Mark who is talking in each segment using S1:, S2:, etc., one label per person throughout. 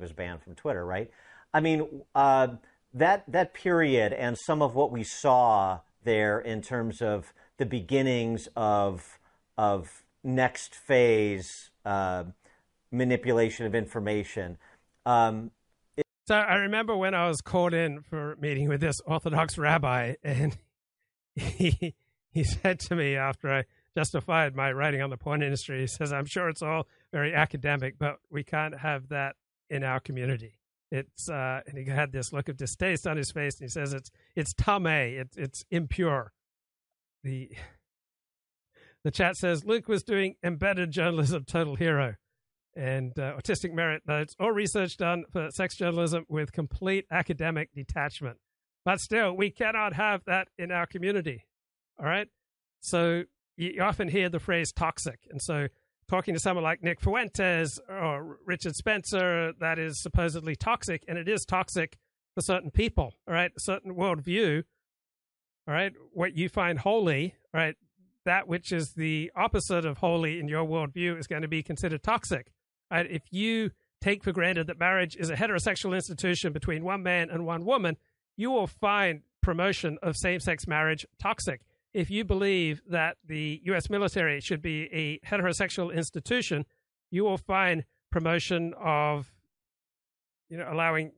S1: was banned from Twitter, right? I mean, uh, that that period and some of what we saw there in terms of the beginnings of of next phase uh, manipulation of information. Um,
S2: so I remember when I was called in for a meeting with this Orthodox rabbi, and he he said to me after I justified my writing on the porn industry, he says, "I'm sure it's all very academic, but we can't have that in our community." It's uh, and he had this look of distaste on his face, and he says, "It's it's tamei, it's it's impure." The the chat says Luke was doing embedded journalism, total hero and uh, autistic merit notes all research done for sex journalism with complete academic detachment. But still, we cannot have that in our community. All right. So you often hear the phrase toxic. And so talking to someone like Nick Fuentes or Richard Spencer, that is supposedly toxic. And it is toxic for certain people. All right. A certain worldview. All right. What you find holy. All right. That which is the opposite of holy in your worldview is going to be considered toxic. Right? If you take for granted that marriage is a heterosexual institution between one man and one woman, you will find promotion of same sex marriage toxic. If you believe that the U.S. military should be a heterosexual institution, you will find promotion of you know allowing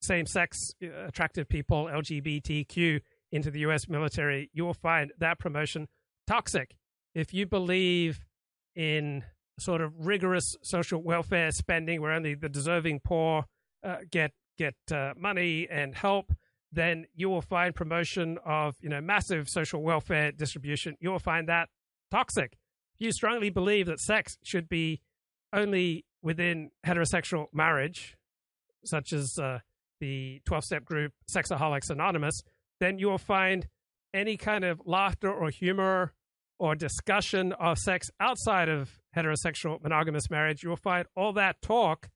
S2: same sex uh, attractive people LGBTQ into the US military you will find that promotion toxic if you believe in sort of rigorous social welfare spending where only the deserving poor uh, get get uh, money and help, then you will find promotion of you know massive social welfare distribution. You will find that toxic. If you strongly believe that sex should be only within heterosexual marriage, such as uh, the 12 step group Sexaholics Anonymous, then you will find any kind of laughter or humor or discussion of sex outside of heterosexual monogamous marriage, you will find all that talk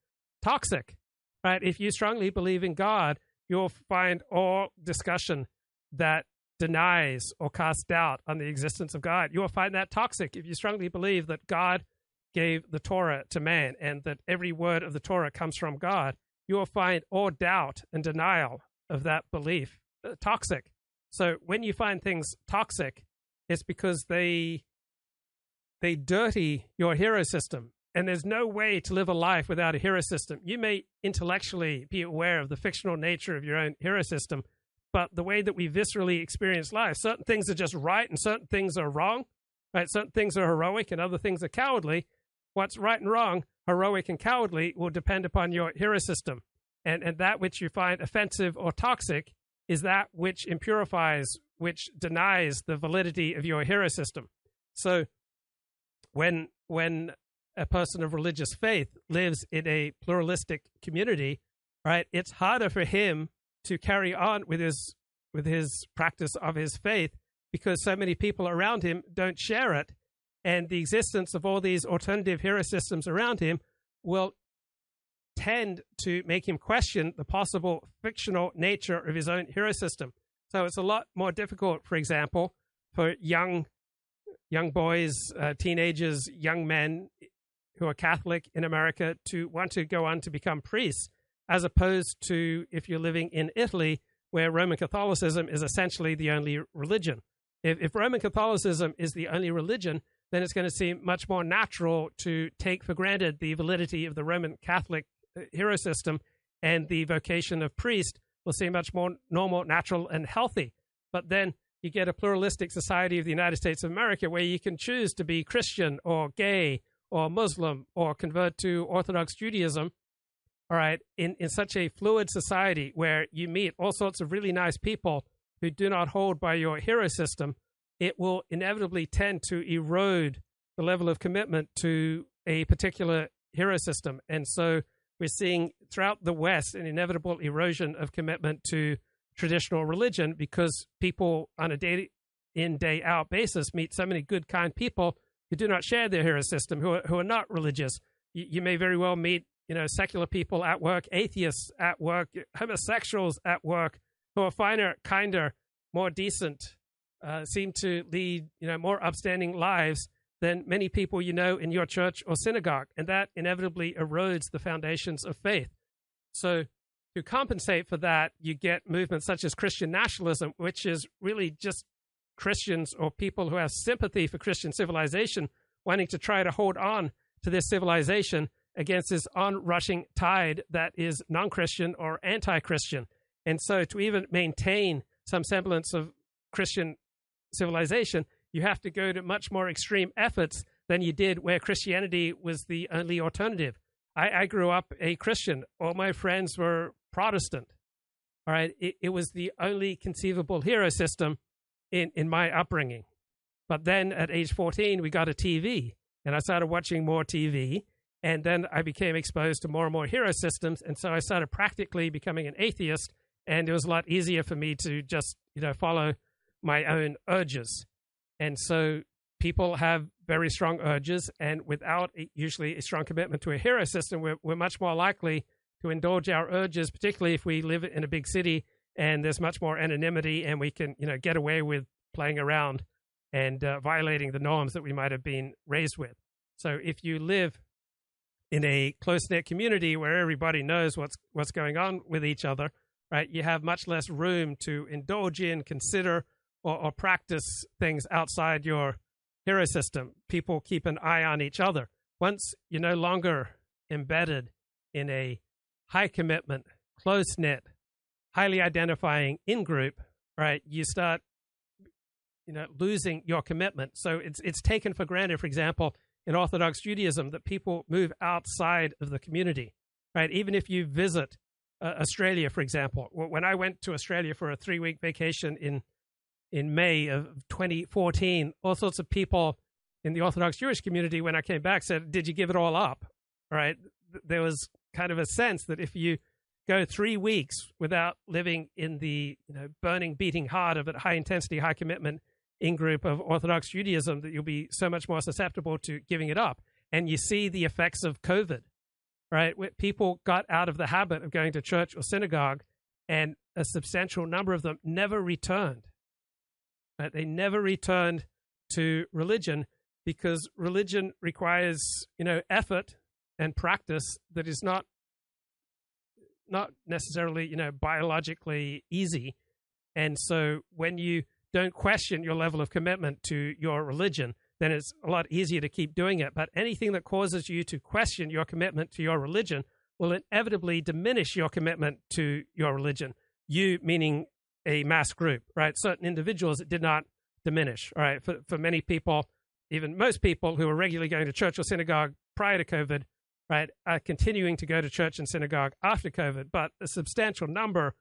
S2: toxic, right? If you strongly believe in God, you'll find all discussion that denies or casts doubt on the existence of God. You will find that toxic if you strongly believe that God gave the Torah to man and that every word of the Torah comes from God. You will find all doubt and denial of that belief uh, toxic. So when you find things toxic, it's because they they dirty your hero system. And there's no way to live a life without a hero system. You may intellectually be aware of the fictional nature of your own hero system, but the way that we viscerally experience life, certain things are just right and certain things are wrong. Right? Certain things are heroic and other things are cowardly. What's right and wrong, heroic and cowardly, will depend upon your hero system. And, and that which you find offensive or toxic is that which impurifies, which denies the validity of your hero system. So when when a person of religious faith lives in a pluralistic community, right, it's harder for him to carry on with his with his practice of his faith because so many people around him don't share it. And the existence of all these alternative hero systems around him will tend to make him question the possible fictional nature of his own hero system. So it's a lot more difficult, for example, for young young boys, uh, teenagers, young men who are Catholic in America to want to go on to become priests, as opposed to if you're living in Italy, where Roman Catholicism is essentially the only religion. If, if Roman Catholicism is the only religion, then it's going to seem much more natural to take for granted the validity of the Roman Catholic uh, hero system, and the vocation of priest will seem much more normal, natural, and healthy. But then you get a pluralistic society of the United States of America where you can choose to be Christian or gay or Muslim or convert to Orthodox Judaism. All right, in, in such a fluid society where you meet all sorts of really nice people who do not hold by your hero system, it will inevitably tend to erode the level of commitment to a particular hero system. And so we're seeing throughout the West an inevitable erosion of commitment to traditional religion because people on a day in, day out basis meet so many good, kind people who do not share their hero system, who are, who are not religious. You, you may very well meet, you know, secular people at work, atheists at work, homosexuals at work, who are finer, kinder, more decent, uh, seem to lead, you know, more upstanding lives than many people you know in your church or synagogue. And that inevitably erodes the foundations of faith. So to compensate for that, you get movements such as Christian nationalism, which is really just Christians or people who have sympathy for Christian civilization wanting to try to hold on to this civilization against this onrushing tide that is non Christian or anti Christian. And so, to even maintain some semblance of Christian civilization, you have to go to much more extreme efforts than you did where Christianity was the only alternative. I, I grew up a Christian. All my friends were Protestant. All right. It, it was the only conceivable hero system in, in my upbringing. But then at age 14, we got a TV and I started watching more TV. And then I became exposed to more and more hero systems. And so I started practically becoming an atheist. And it was a lot easier for me to just, you know, follow my own urges. And so people have very strong urges. And without usually a strong commitment to a hero system, we're, we're much more likely to indulge our urges, particularly if we live in a big city and there's much more anonymity and we can, you know, get away with playing around and uh, violating the norms that we might have been raised with. So if you live in a close knit community where everybody knows what's what's going on with each other, right? You have much less room to indulge in, consider, or, or practice things outside your hero system. People keep an eye on each other. Once you're no longer embedded in a high commitment, close knit, highly identifying in group, right? You start, you know, losing your commitment. So it's it's taken for granted, for example, in Orthodox Judaism, that people move outside of the community, right? Even if you visit uh, Australia, for example, when I went to Australia for a three week vacation in in May of 2014, all sorts of people in the Orthodox Jewish community, when I came back, said, "Did you give it all up?" Right? There was kind of a sense that if you go three weeks without living in the you know, burning, beating heart of a high intensity, high commitment in group of Orthodox Judaism, that you'll be so much more susceptible to giving it up. And you see the effects of COVID, right? Where people got out of the habit of going to church or synagogue, and a substantial number of them never returned. Right? They never returned to religion because religion requires, you know, effort and practice that is not not necessarily you know biologically easy. And so when you don't question your level of commitment to your religion then it's a lot easier to keep doing it. But anything that causes you to question your commitment to your religion will inevitably diminish your commitment to your religion. You meaning a mass group right? Certain individuals it did not diminish all right? For, for many people even most people who were regularly going to church or synagogue prior to covid right, are continuing to go to church and synagogue after COVID, but a substantial number,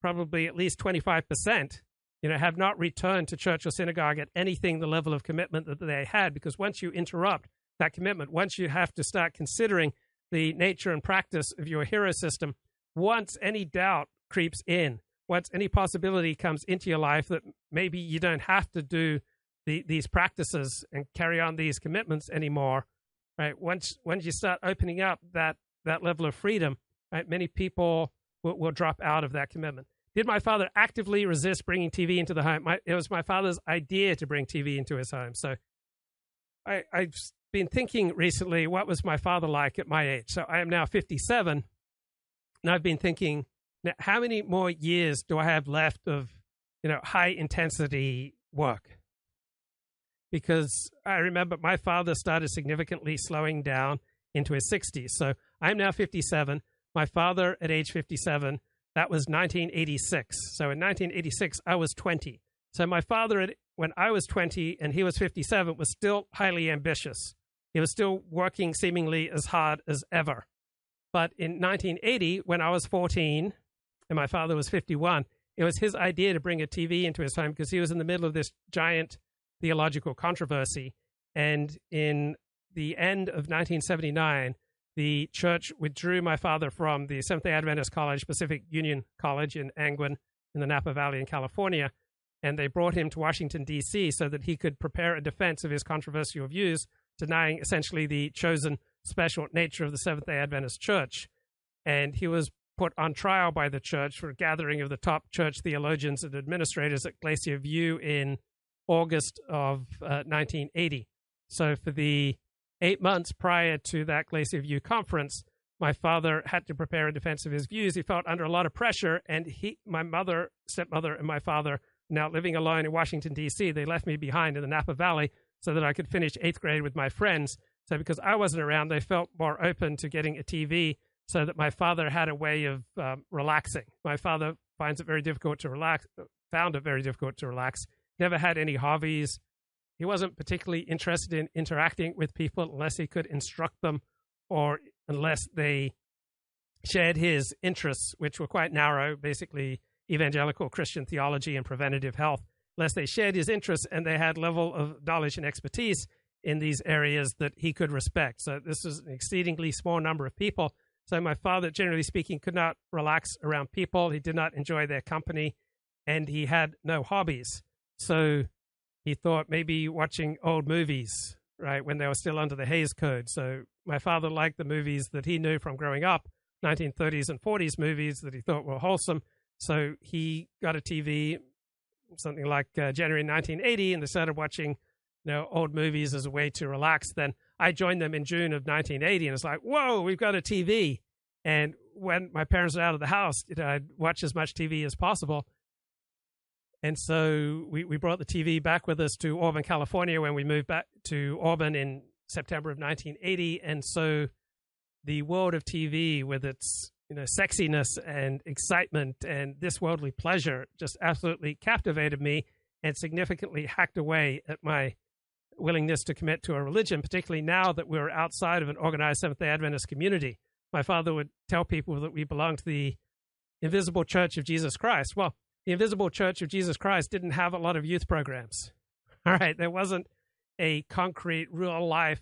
S2: probably at least 25%, you know, have not returned to church or synagogue at anything the level of commitment that they had. Because once you interrupt that commitment, once you have to start considering the nature and practice of your hero system, once any doubt creeps in, once any possibility comes into your life that maybe you don't have to do the, these practices and carry on these commitments anymore, right? Once once you start opening up that that level of freedom, right? Many people will, will drop out of that commitment. Did my father actively resist bringing TV into the home? My, it was my father's idea to bring TV into his home. So I, I've been thinking recently, what was my father like at my age? So I am now 57, and I've been thinking, now, how many more years do I have left of, you know, high intensity work? Because I remember my father started significantly slowing down into his 60s. So I'm now 57. My father at age 57, that was 1986. So in 1986, I was 20. So my father, when I was 20 and he was 57, was still highly ambitious. He was still working seemingly as hard as ever. But in 1980, when I was 14 and my father was 51, it was his idea to bring a TV into his home because he was in the middle of this giant theological controversy. And in the end of 1979, the church withdrew my father from the Seventh day Adventist College, Pacific Union College in Angwin in the Napa Valley in California. And they brought him to Washington, D.C., so that he could prepare a defense of his controversial views, denying essentially the chosen special nature of the Seventh day Adventist Church. And he was put on trial by the church for a gathering of the top church theologians and administrators at Glacier View in August of uh, 1980. So for the eight months prior to that Glacier View conference, my father had to prepare a defense of his views. He felt under a lot of pressure, and he, my mother, stepmother, and my father, now living alone in Washington D.C., they left me behind in the Napa Valley so that I could finish eighth grade with my friends. So because I wasn't around, they felt more open to getting a TV, so that my father had a way of um, relaxing. My father finds it very difficult to relax, found it very difficult to relax. Never had any hobbies. He wasn't particularly interested in interacting with people unless he could instruct them or unless they shared his interests, which were quite narrow, basically evangelical Christian theology and preventative health, unless they shared his interests and they had level of knowledge and expertise in these areas that he could respect. So this was an exceedingly small number of people. So my father, generally speaking, could not relax around people. He did not enjoy their company, and he had no hobbies. So he thought maybe watching old movies, right, when they were still under the Hays Code. So my father liked the movies that he knew from growing up, 1930s and 40s movies that he thought were wholesome. So he got a TV, something like uh, January 1980, and they started watching you know, old movies as a way to relax. Then I joined them in June of 1980, and it's like, whoa, we've got a TV. And when my parents were out of the house, you know, I'd watch as much TV as possible. And so we, we brought the TV back with us to Auburn, California, when we moved back to Auburn in September of 1980. And so the world of TV, with its you know sexiness and excitement and this worldly pleasure, just absolutely captivated me and significantly hacked away at my willingness to commit to a religion, particularly now that we're outside of an organized Seventh day Adventist community. My father would tell people that we belong to the invisible church of Jesus Christ. Well, the invisible church of Jesus Christ didn't have a lot of youth programs. All right, there wasn't a concrete, real life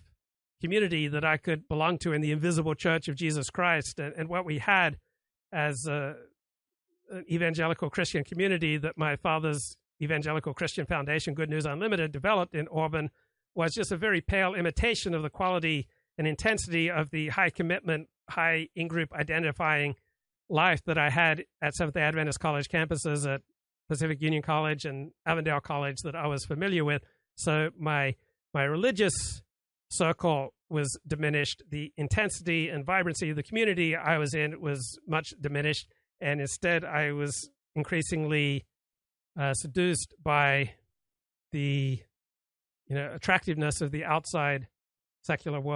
S2: community that I could belong to in the invisible church of Jesus Christ. And, and what we had as a, an evangelical Christian community that my father's Evangelical Christian Foundation, Good News Unlimited, developed in Auburn was just a very pale imitation of the quality and intensity of the high commitment, high in group identifying life that I had at Seventh day Adventist college campuses at Pacific Union College and Avondale College that I was familiar with. So my my religious circle was diminished. The intensity and vibrancy of the community I was in was much diminished, and instead I was increasingly uh, seduced by the you know attractiveness of the outside secular world.